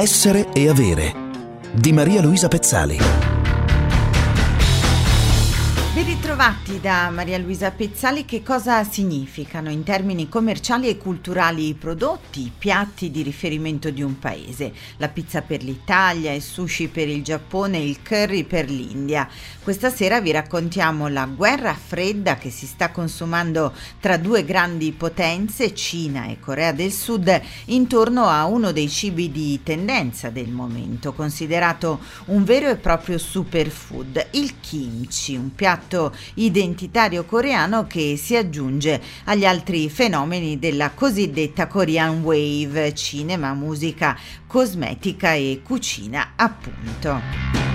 Essere e avere di Maria Luisa Pezzali. Ben ritrovati da Maria Luisa Pezzali, che cosa significano in termini commerciali e culturali i prodotti, i piatti di riferimento di un paese? La pizza per l'Italia, il sushi per il Giappone, il curry per l'India. Questa sera vi raccontiamo la guerra fredda che si sta consumando tra due grandi potenze, Cina e Corea del Sud, intorno a uno dei cibi di tendenza del momento, considerato un vero e proprio superfood, il kimchi, un piatto piatto identitario coreano che si aggiunge agli altri fenomeni della cosiddetta Korean Wave, cinema, musica, cosmetica e cucina, appunto.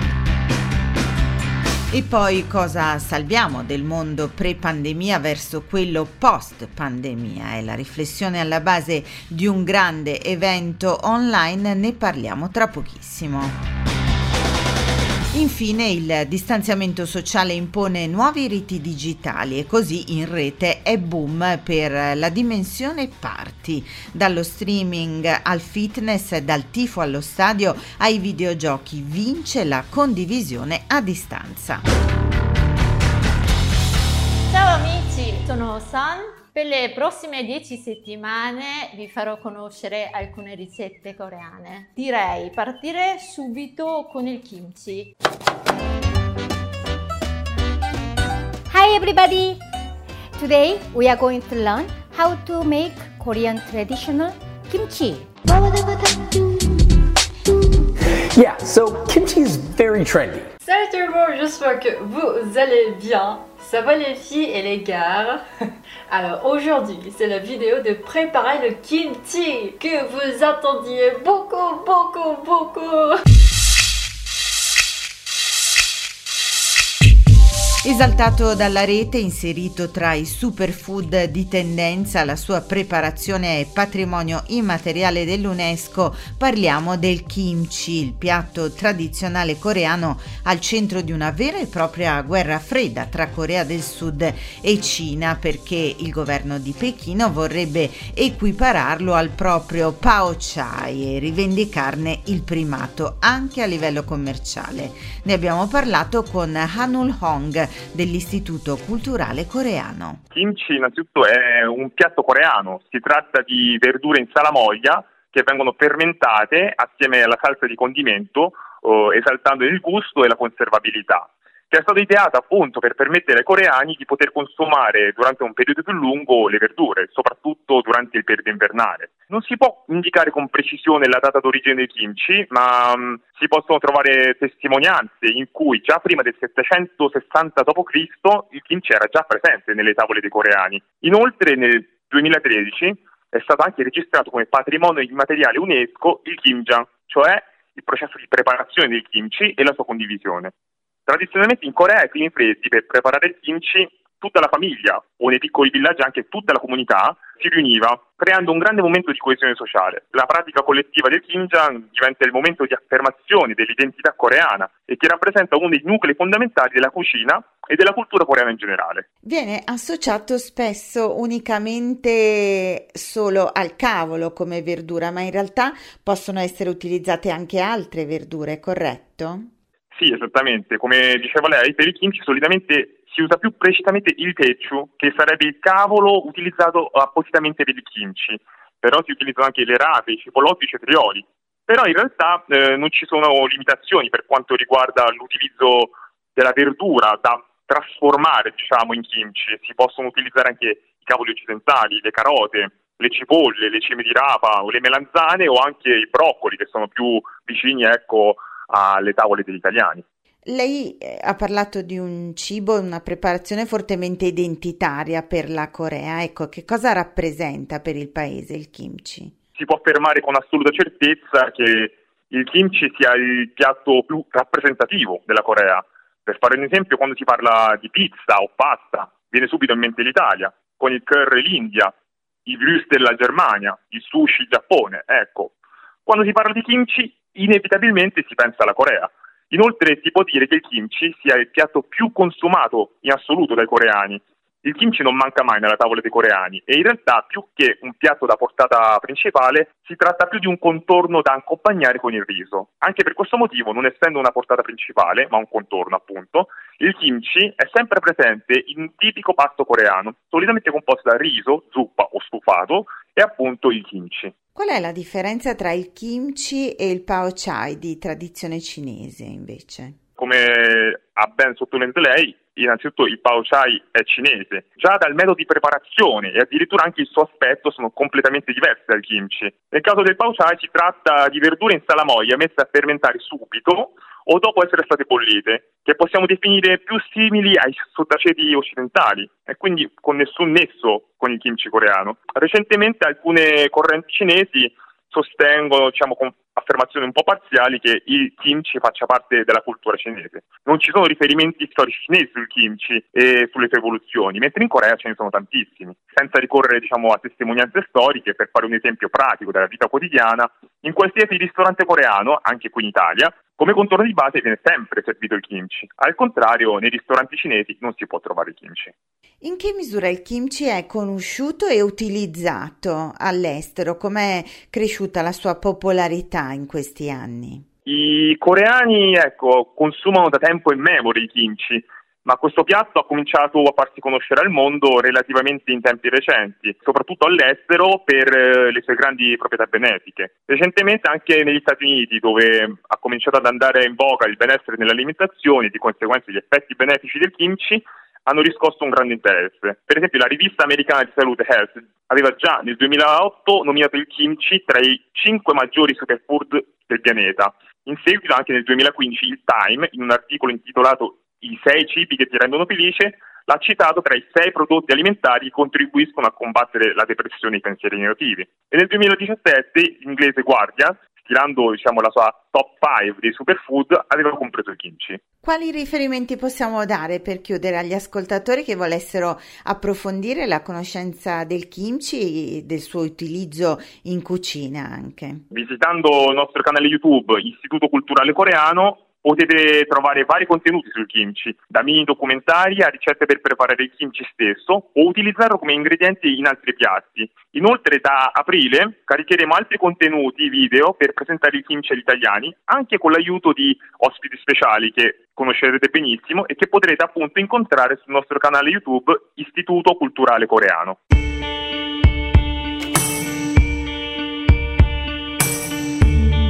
E poi cosa salviamo del mondo pre-pandemia verso quello post-pandemia? È la riflessione alla base di un grande evento online, ne parliamo tra pochissimo. Infine il distanziamento sociale impone nuovi riti digitali e così in rete è boom per la dimensione party, dallo streaming al fitness, dal tifo allo stadio ai videogiochi, vince la condivisione a distanza. Ciao amici, sono San per le prossime 10 settimane vi farò conoscere alcune ricette coreane. Direi partire subito con il kimchi. Hi everybody! Today we are going to learn how to make Korean traditional kimchi. Yeah, so kimchi is very trendy. Salut tout le monde, j'espère que vous allez bien. Ça va les filles et les gars? Alors aujourd'hui, c'est la vidéo de préparer le kimchi que vous attendiez beaucoup, beaucoup, beaucoup Esaltato dalla rete, inserito tra i superfood di tendenza, la sua preparazione è patrimonio immateriale dell'UNESCO, parliamo del kimchi, il piatto tradizionale coreano al centro di una vera e propria guerra fredda tra Corea del Sud e Cina perché il governo di Pechino vorrebbe equipararlo al proprio Pao Chai e rivendicarne il primato anche a livello commerciale. Ne abbiamo parlato con Hanul Hong, dell'Istituto Culturale Coreano. Kimchi innanzitutto è un piatto coreano, si tratta di verdure in salamoia che vengono fermentate assieme alla salsa di condimento, eh, esaltando il gusto e la conservabilità che è stata ideata appunto per permettere ai coreani di poter consumare durante un periodo più lungo le verdure, soprattutto durante il periodo invernale. Non si può indicare con precisione la data d'origine del kimchi, ma um, si possono trovare testimonianze in cui già prima del 760 d.C. il kimchi era già presente nelle tavole dei coreani. Inoltre nel 2013 è stato anche registrato come patrimonio immateriale UNESCO il kimjang, cioè il processo di preparazione del kimchi e la sua condivisione. Tradizionalmente in Corea i primi freddi per preparare il kimchi tutta la famiglia o nei piccoli villaggi anche tutta la comunità si riuniva, creando un grande momento di coesione sociale. La pratica collettiva del Kimjang diventa il momento di affermazione dell'identità coreana e che rappresenta uno dei nuclei fondamentali della cucina e della cultura coreana in generale. Viene associato spesso unicamente solo al cavolo come verdura, ma in realtà possono essere utilizzate anche altre verdure, corretto? Sì, esattamente. Come diceva lei, per il kimchi solitamente si usa più precisamente il techu, che sarebbe il cavolo utilizzato appositamente per il kimchi, però si utilizzano anche le rape, i cipollotti, i cetrioli. Però in realtà eh, non ci sono limitazioni per quanto riguarda l'utilizzo della verdura da trasformare diciamo, in kimchi. Si possono utilizzare anche i cavoli occidentali, le carote, le cipolle, le cime di rapa o le melanzane o anche i broccoli che sono più vicini ecco, alle tavole degli italiani. Lei eh, ha parlato di un cibo, una preparazione fortemente identitaria per la Corea. Ecco, che cosa rappresenta per il paese il kimchi? Si può affermare con assoluta certezza che il kimchi sia il piatto più rappresentativo della Corea. Per fare un esempio, quando si parla di pizza o pasta, viene subito in mente l'Italia, con il curry l'India, i würstel la Germania, il sushi il Giappone. Ecco, quando si parla di kimchi inevitabilmente si pensa alla Corea. Inoltre si può dire che il kimchi sia il piatto più consumato in assoluto dai coreani Il kimchi non manca mai nella tavola dei coreani e in realtà più che un piatto da portata principale si tratta più di un contorno da accompagnare con il riso. Anche per questo motivo, non essendo una portata principale, ma un contorno appunto, il kimchi è sempre presente in un tipico pasto coreano, solitamente composto da riso, zuppa o stufato e appunto il kimchi. Qual è la differenza tra il kimchi e il pao chai di tradizione cinese invece? Come ha ben sottolineato lei, innanzitutto il pao chai è cinese. Già dal metodo di preparazione e addirittura anche il suo aspetto sono completamente diversi dal kimchi. Nel caso del pao chai si tratta di verdure in salamoia messe a fermentare subito o dopo essere state bollite, che possiamo definire più simili ai sottaceti occidentali e quindi con nessun nesso con il kimchi coreano. Recentemente alcune correnti cinesi sostengono, diciamo, con affermazioni un po' parziali, che il kimchi faccia parte della cultura cinese. Non ci sono riferimenti storici cinesi sul kimchi e sulle sue evoluzioni, mentre in Corea ce ne sono tantissimi. Senza ricorrere, diciamo, a testimonianze storiche, per fare un esempio pratico della vita quotidiana, in qualsiasi ristorante coreano, anche qui in Italia, come contorno di base viene sempre servito il kimchi. Al contrario, nei ristoranti cinesi non si può trovare il kimchi. In che misura il kimchi è conosciuto e utilizzato all'estero? Com'è cresciuta la sua popolarità in questi anni? I coreani ecco, consumano da tempo immemore il kimchi, ma questo piatto ha cominciato a farsi conoscere al mondo relativamente in tempi recenti, soprattutto all'estero per eh, le sue grandi proprietà benefiche. Recentemente anche negli Stati Uniti, dove ha cominciato ad andare in voga il benessere nell'alimentazione e di conseguenza gli effetti benefici del kimchi, hanno riscosso un grande interesse. Per esempio la rivista americana di salute Health aveva già nel 2008 nominato il kimchi tra i cinque maggiori superfood del pianeta. In seguito anche nel 2015 il Time, in un articolo intitolato i sei cibi che ti rendono felice, l'ha citato tra i sei prodotti alimentari che contribuiscono a combattere la depressione e i pensieri negativi. E nel 2017 l'inglese Guardian, stilando diciamo, la sua top 5 dei superfood, aveva compreso il kimchi. Quali riferimenti possiamo dare per chiudere agli ascoltatori che volessero approfondire la conoscenza del kimchi e del suo utilizzo in cucina anche? Visitando il nostro canale YouTube Istituto Culturale Coreano potete trovare vari contenuti sul kimchi, da mini documentari a ricette per preparare il kimchi stesso o utilizzarlo come ingrediente in altri piatti. Inoltre da aprile caricheremo altri contenuti video per presentare il kimchi agli italiani, anche con l'aiuto di ospiti speciali che conoscerete benissimo e che potrete appunto incontrare sul nostro canale YouTube Istituto Culturale Coreano.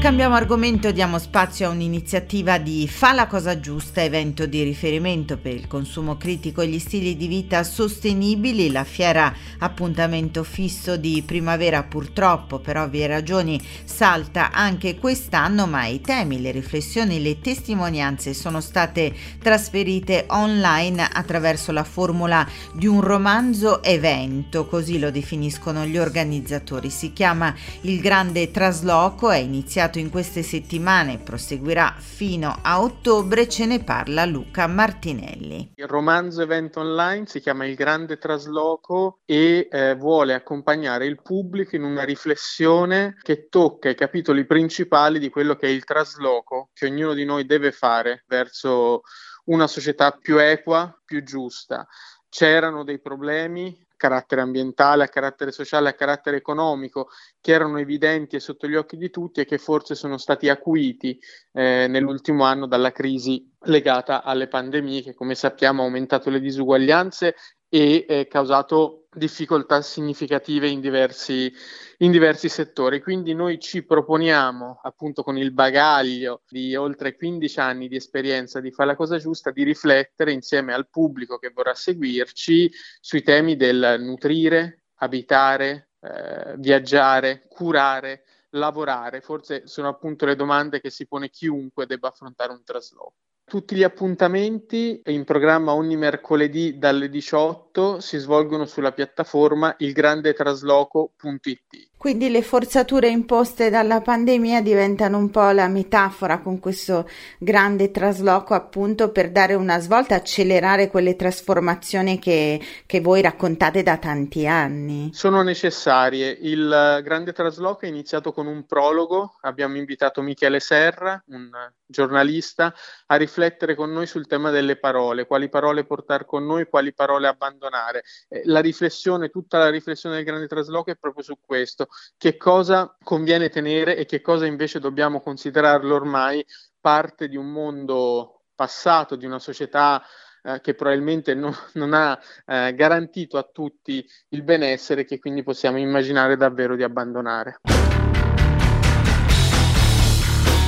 Cambiamo argomento, diamo spazio a un'iniziativa di Fa la cosa giusta, evento di riferimento per il consumo critico e gli stili di vita sostenibili. La fiera appuntamento fisso di primavera purtroppo per ovvie ragioni salta anche quest'anno, ma i temi, le riflessioni, le testimonianze sono state trasferite online attraverso la formula di un romanzo evento, così lo definiscono gli organizzatori. Si chiama Il Grande Trasloco, è iniziato in queste settimane e proseguirà fino a ottobre, ce ne parla Luca Martinelli. Il romanzo evento online si chiama Il Grande Trasloco e eh, vuole accompagnare il pubblico in una riflessione che tocca i capitoli principali di quello che è il trasloco che ognuno di noi deve fare verso una società più equa, più giusta. C'erano dei problemi, carattere ambientale, a carattere sociale, a carattere economico, che erano evidenti e sotto gli occhi di tutti e che forse sono stati acuiti eh, nell'ultimo anno dalla crisi legata alle pandemie che come sappiamo ha aumentato le disuguaglianze e eh, causato difficoltà significative in diversi, in diversi settori. Quindi noi ci proponiamo, appunto con il bagaglio di oltre 15 anni di esperienza di fare la cosa giusta, di riflettere insieme al pubblico che vorrà seguirci sui temi del nutrire, abitare, eh, viaggiare, curare, lavorare. Forse sono appunto le domande che si pone chiunque debba affrontare un trasloco. Tutti gli appuntamenti in programma ogni mercoledì dalle 18 si svolgono sulla piattaforma ilgrandetrasloco.it. Quindi le forzature imposte dalla pandemia diventano un po' la metafora con questo grande trasloco appunto per dare una svolta, accelerare quelle trasformazioni che, che voi raccontate da tanti anni. Sono necessarie. Il grande trasloco è iniziato con un prologo, abbiamo invitato Michele Serra, un giornalista, a riflettere riflettere con noi sul tema delle parole, quali parole portare con noi, quali parole abbandonare. Eh, la riflessione, tutta la riflessione del grande trasloco è proprio su questo, che cosa conviene tenere e che cosa invece dobbiamo considerarlo ormai parte di un mondo passato, di una società eh, che probabilmente no, non ha eh, garantito a tutti il benessere che quindi possiamo immaginare davvero di abbandonare.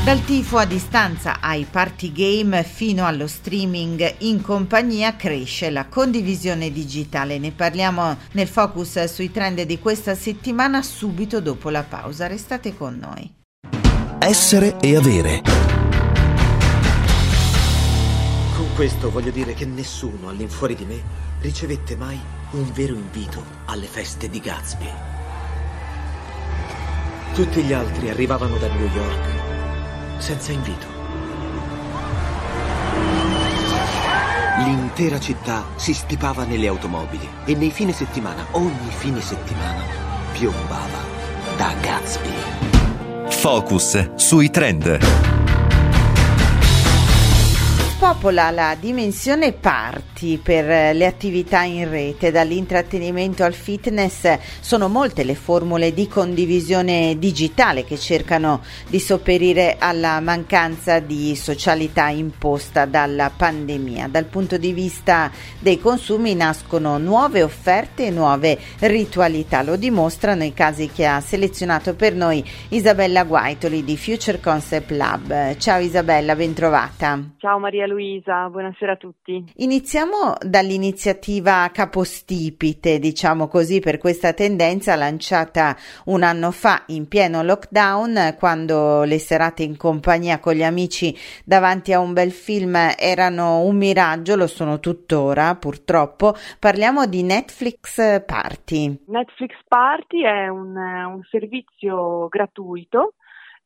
Dal tifo a distanza ai party game fino allo streaming in compagnia cresce la condivisione digitale. Ne parliamo nel focus sui trend di questa settimana subito dopo la pausa. Restate con noi. Essere e avere. Con questo voglio dire che nessuno all'infuori di me ricevette mai un vero invito alle feste di Gatsby. Tutti gli altri arrivavano da New York senza invito. L'intera città si stipava nelle automobili e nei fine settimana, ogni fine settimana, piombava da Gatsby. Focus sui trend spopola la dimensione party per le attività in rete, dall'intrattenimento al fitness. Sono molte le formule di condivisione digitale che cercano di sopperire alla mancanza di socialità imposta dalla pandemia. Dal punto di vista dei consumi nascono nuove offerte e nuove ritualità. Lo dimostrano i casi che ha selezionato per noi Isabella Guaitoli di Future Concept Lab. Ciao Isabella, bentrovata. Ciao Maria Luisa, buonasera a tutti. Iniziamo dall'iniziativa Capostipite, diciamo così, per questa tendenza lanciata un anno fa in pieno lockdown, quando le serate in compagnia con gli amici davanti a un bel film erano un miraggio, lo sono tuttora purtroppo. Parliamo di Netflix Party. Netflix Party è un, un servizio gratuito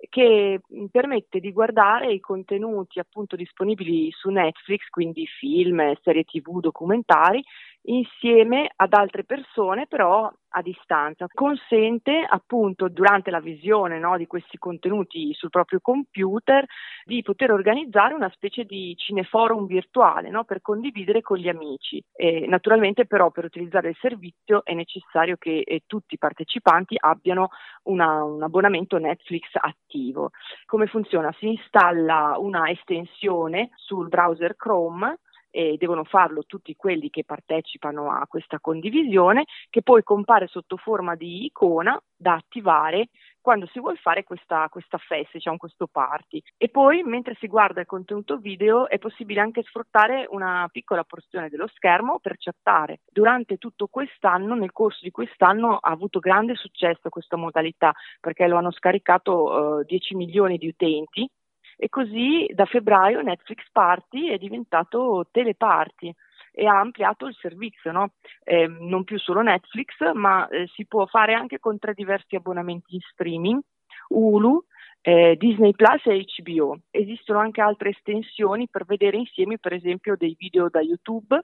che permette di guardare i contenuti appunto disponibili su Netflix, quindi film, serie tv, documentari, insieme ad altre persone però a distanza. Consente appunto durante la visione no, di questi contenuti sul proprio computer di poter organizzare una specie di cineforum virtuale no, per condividere con gli amici. E, naturalmente però per utilizzare il servizio è necessario che eh, tutti i partecipanti abbiano una, un abbonamento Netflix attivo. Come funziona? Si installa una estensione sul browser Chrome e devono farlo tutti quelli che partecipano a questa condivisione, che poi compare sotto forma di icona da attivare quando si vuole fare questa, questa festa, diciamo questo party. E poi mentre si guarda il contenuto video è possibile anche sfruttare una piccola porzione dello schermo per chattare. Durante tutto quest'anno, nel corso di quest'anno, ha avuto grande successo questa modalità perché lo hanno scaricato eh, 10 milioni di utenti e così da febbraio Netflix Party è diventato Teleparty e ha ampliato il servizio, no? eh, non più solo Netflix, ma eh, si può fare anche con tre diversi abbonamenti in streaming, Hulu, eh, Disney Plus e HBO. Esistono anche altre estensioni per vedere insieme, per esempio, dei video da YouTube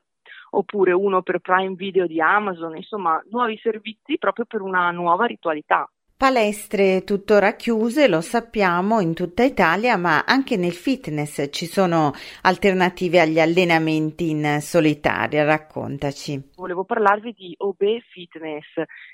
oppure uno per Prime Video di Amazon, insomma, nuovi servizi proprio per una nuova ritualità. Palestre tuttora chiuse, lo sappiamo, in tutta Italia, ma anche nel fitness ci sono alternative agli allenamenti in solitaria. Raccontaci. Volevo parlarvi di OB Fitness,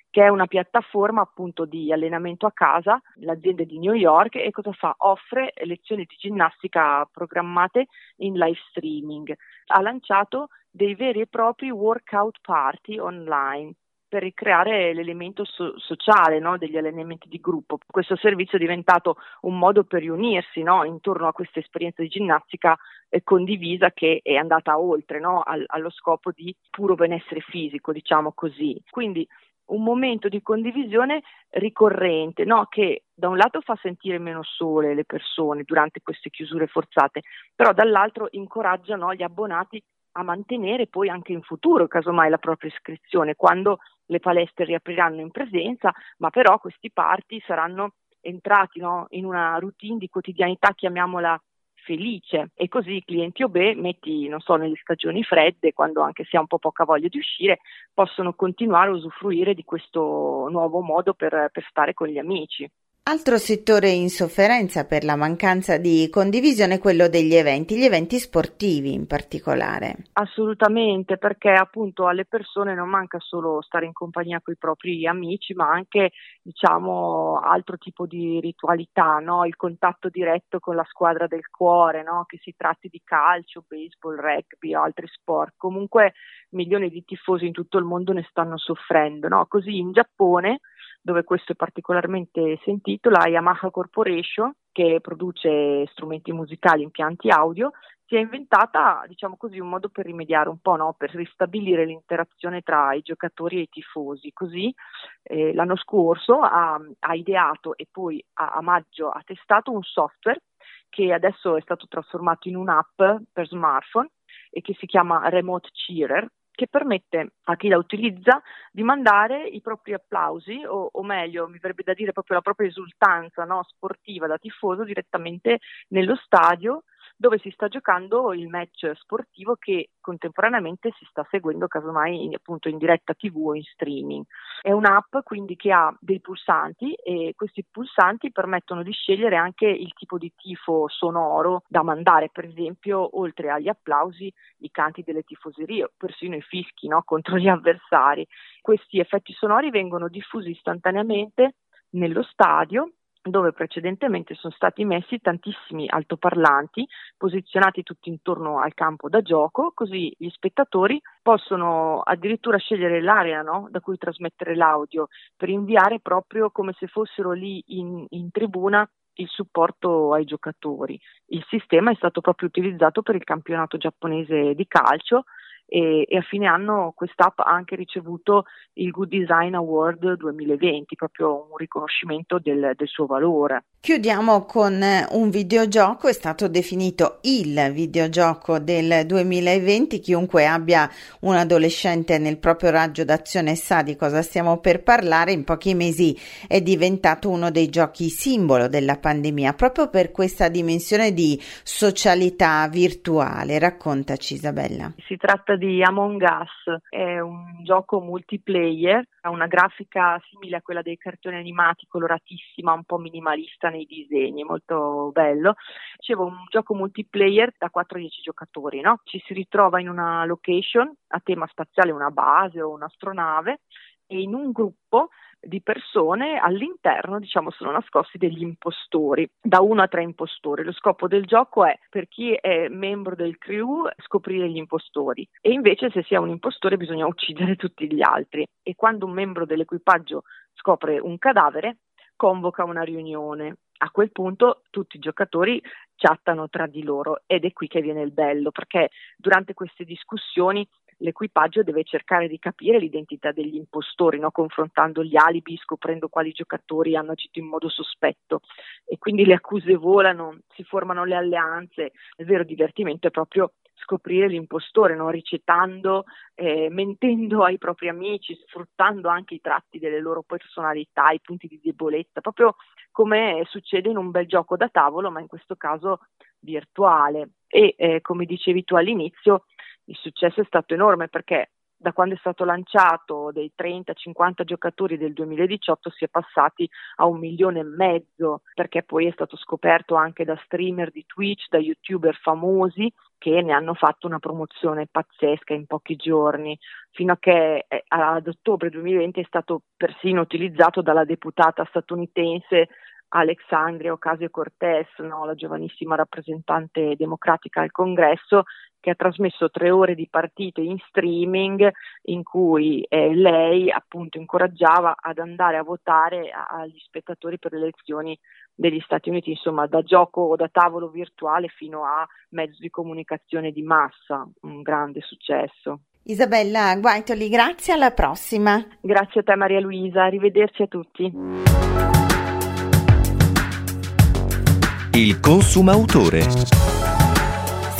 che è una piattaforma appunto di allenamento a casa, l'azienda di New York, e cosa fa? Offre lezioni di ginnastica programmate in live streaming. Ha lanciato dei veri e propri workout party online per ricreare l'elemento so- sociale no, degli allenamenti di gruppo. Questo servizio è diventato un modo per riunirsi no, intorno a questa esperienza di ginnastica eh, condivisa che è andata oltre no, al- allo scopo di puro benessere fisico, diciamo così. Quindi un momento di condivisione ricorrente, no? che da un lato fa sentire meno sole le persone durante queste chiusure forzate, però dall'altro incoraggia no, gli abbonati a mantenere poi anche in futuro, casomai, la propria iscrizione, quando le palestre riapriranno in presenza, ma però questi party saranno entrati no, in una routine di quotidianità, chiamiamola felice e così i clienti OB, metti, non so, nelle stagioni fredde, quando anche si ha un po' poca voglia di uscire, possono continuare a usufruire di questo nuovo modo per, per stare con gli amici. Altro settore in sofferenza per la mancanza di condivisione è quello degli eventi, gli eventi sportivi in particolare. Assolutamente, perché appunto alle persone non manca solo stare in compagnia con i propri amici, ma anche diciamo altro tipo di ritualità, no? il contatto diretto con la squadra del cuore, no? che si tratti di calcio, baseball, rugby o altri sport. Comunque milioni di tifosi in tutto il mondo ne stanno soffrendo. No? Così in Giappone dove questo è particolarmente sentito, la Yamaha Corporation, che produce strumenti musicali, impianti audio, si è inventata, diciamo così, un modo per rimediare un po', no? per ristabilire l'interazione tra i giocatori e i tifosi. Così eh, l'anno scorso ha, ha, ideato e poi a, a maggio ha testato un software che adesso è stato trasformato in un'app per smartphone e che si chiama Remote Cheerer che permette a chi la utilizza di mandare i propri applausi o, o meglio, mi verrebbe da dire proprio la propria esultanza no, sportiva da tifoso direttamente nello stadio dove si sta giocando il match sportivo che contemporaneamente si sta seguendo casomai in, appunto in diretta tv o in streaming. È un'app quindi che ha dei pulsanti e questi pulsanti permettono di scegliere anche il tipo di tifo sonoro da mandare, per esempio oltre agli applausi i canti delle tifoserie, persino i fischi no, contro gli avversari. Questi effetti sonori vengono diffusi istantaneamente nello stadio dove precedentemente sono stati messi tantissimi altoparlanti posizionati tutti intorno al campo da gioco, così gli spettatori possono addirittura scegliere l'area no? da cui trasmettere l'audio per inviare proprio come se fossero lì in, in tribuna il supporto ai giocatori. Il sistema è stato proprio utilizzato per il campionato giapponese di calcio e, e, a fine anno quest'app ha anche ricevuto il Good Design Award 2020, proprio un riconoscimento del, del suo valore. Chiudiamo con un videogioco, è stato definito il videogioco del 2020, chiunque abbia un adolescente nel proprio raggio d'azione sa di cosa stiamo per parlare, in pochi mesi è diventato uno dei giochi simbolo della pandemia, proprio per questa dimensione di socialità virtuale. Raccontaci Isabella. Si tratta di Among Us, è un gioco multiplayer, ha una grafica simile a quella dei cartoni animati, coloratissima, un po' minimalista nei disegni, molto bello. Dicevo, un gioco multiplayer da 4-10 giocatori, no? Ci si ritrova in una location a tema spaziale, una base o un'astronave e in un gruppo di persone all'interno, diciamo, sono nascosti degli impostori, da uno a tre impostori. Lo scopo del gioco è, per chi è membro del crew, scoprire gli impostori e invece se si è un impostore bisogna uccidere tutti gli altri e quando un membro dell'equipaggio scopre un cadavere, convoca una riunione. A quel punto tutti i giocatori chattano tra di loro ed è qui che viene il bello, perché durante queste discussioni l'equipaggio deve cercare di capire l'identità degli impostori, no? confrontando gli alibi, scoprendo quali giocatori hanno agito in modo sospetto e quindi le accuse volano, si formano le alleanze. Il vero divertimento è proprio scoprire l'impostore, no? ricetando, eh, mentendo ai propri amici, sfruttando anche i tratti delle loro personalità, i punti di debolezza, proprio come succede in un bel gioco da tavolo, ma in questo caso virtuale. E eh, come dicevi tu all'inizio, il successo è stato enorme perché da quando è stato lanciato dei 30-50 giocatori del 2018 si è passati a un milione e mezzo perché poi è stato scoperto anche da streamer di Twitch, da youtuber famosi che ne hanno fatto una promozione pazzesca in pochi giorni, fino a che eh, ad ottobre 2020 è stato persino utilizzato dalla deputata statunitense Alexandria Ocasio-Cortez, no? la giovanissima rappresentante democratica al congresso, che ha trasmesso tre ore di partite in streaming in cui eh, lei appunto incoraggiava ad andare a votare agli spettatori per le elezioni degli Stati Uniti, insomma da gioco da tavolo virtuale fino a mezzo di comunicazione di massa, un grande successo. Isabella Guaitoli, grazie alla prossima. Grazie a te Maria Luisa, arrivederci a tutti. Il consumautore.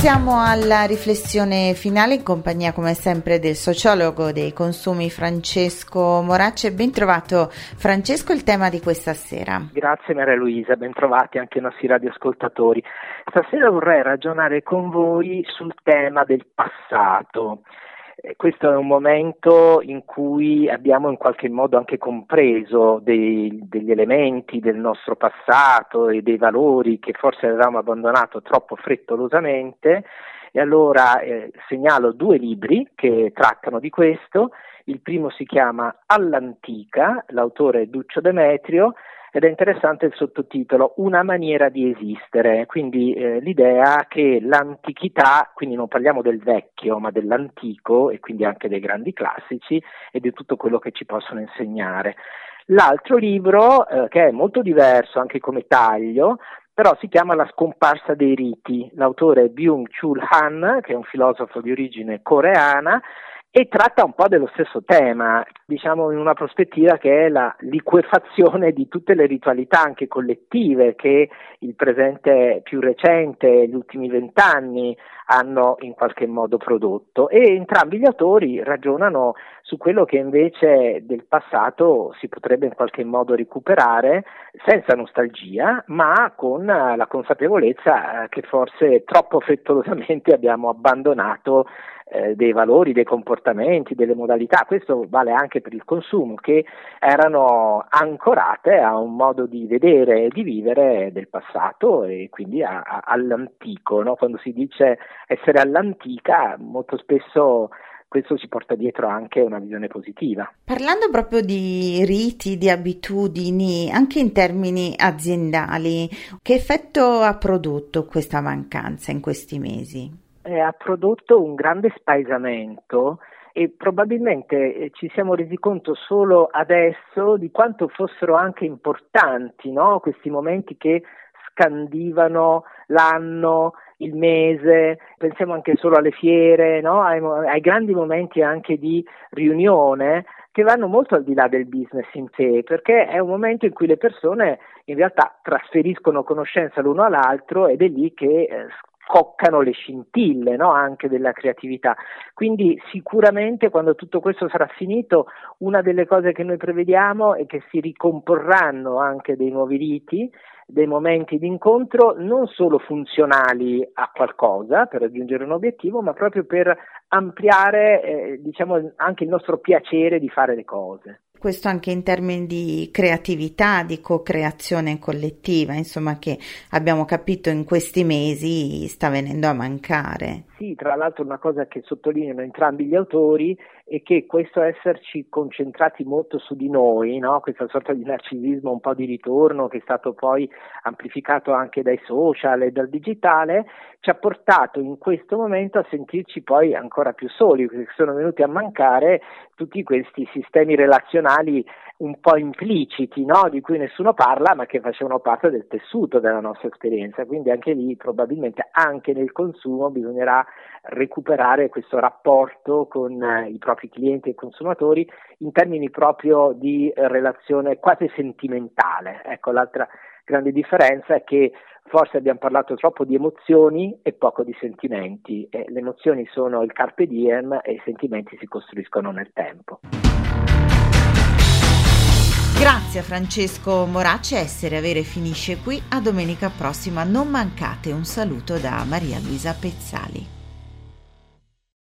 Siamo alla riflessione finale in compagnia come sempre del sociologo dei consumi Francesco Moracci. Ben trovato Francesco il tema di questa sera. Grazie Maria Luisa, ben trovati anche i nostri radioascoltatori. Stasera vorrei ragionare con voi sul tema del passato. Eh, questo è un momento in cui abbiamo in qualche modo anche compreso dei, degli elementi del nostro passato e dei valori che forse avevamo abbandonato troppo frettolosamente e allora eh, segnalo due libri che trattano di questo. Il primo si chiama All'antica, l'autore è Duccio Demetrio ed è interessante il sottotitolo Una maniera di esistere, quindi eh, l'idea che l'antichità, quindi non parliamo del vecchio ma dell'antico e quindi anche dei grandi classici e di tutto quello che ci possono insegnare. L'altro libro, eh, che è molto diverso anche come taglio, però si chiama La scomparsa dei riti. L'autore è Byung-Chul Han, che è un filosofo di origine coreana, e tratta un po' dello stesso tema, diciamo in una prospettiva che è la liquefazione di tutte le ritualità anche collettive che il presente più recente, gli ultimi vent'anni hanno in qualche modo prodotto. E entrambi gli autori ragionano su quello che invece del passato si potrebbe in qualche modo recuperare senza nostalgia ma con la consapevolezza che forse troppo frettolosamente abbiamo abbandonato eh, dei valori, dei comportamenti, delle modalità, questo vale anche per il consumo, che erano ancorate a un modo di vedere e di vivere del passato e quindi a, a, all'antico. No? Quando si dice essere all'antica, molto spesso questo ci porta dietro anche una visione positiva. Parlando proprio di riti, di abitudini, anche in termini aziendali, che effetto ha prodotto questa mancanza in questi mesi? Eh, ha prodotto un grande spaesamento e probabilmente eh, ci siamo resi conto solo adesso di quanto fossero anche importanti no? questi momenti che scandivano l'anno, il mese, pensiamo anche solo alle fiere, no? ai, ai, grandi momenti anche di riunione che vanno molto al di là del business in sé, perché è un momento in cui le persone in realtà trasferiscono conoscenza l'uno all'altro ed è lì che eh, scoccano le scintille no? anche della creatività. Quindi sicuramente quando tutto questo sarà finito, una delle cose che noi prevediamo è che si ricomporranno anche dei nuovi riti, dei momenti di incontro non solo funzionali a qualcosa per raggiungere un obiettivo, ma proprio per ampliare eh, diciamo, anche il nostro piacere di fare le cose questo anche in termini di creatività, di co-creazione collettiva, insomma, che abbiamo capito in questi mesi sta venendo a mancare. Sì, tra l'altro una cosa che sottolineano entrambi gli autori è che questo esserci concentrati molto su di noi, no? questa sorta di narcisismo un po' di ritorno che è stato poi amplificato anche dai social e dal digitale, ci ha portato in questo momento a sentirci poi ancora più soli, perché sono venuti a mancare tutti questi sistemi relazionali un po' impliciti, no? di cui nessuno parla, ma che facevano parte del tessuto della nostra esperienza. Quindi anche lì probabilmente anche nel consumo bisognerà recuperare questo rapporto con eh, i propri clienti e consumatori in termini proprio di relazione quasi sentimentale. Ecco, l'altra grande differenza è che forse abbiamo parlato troppo di emozioni e poco di sentimenti. Eh, le emozioni sono il carpe diem e i sentimenti si costruiscono nel tempo. Grazie a Francesco Moracci, essere avere finisce qui. A domenica prossima non mancate un saluto da Maria Luisa Pezzali.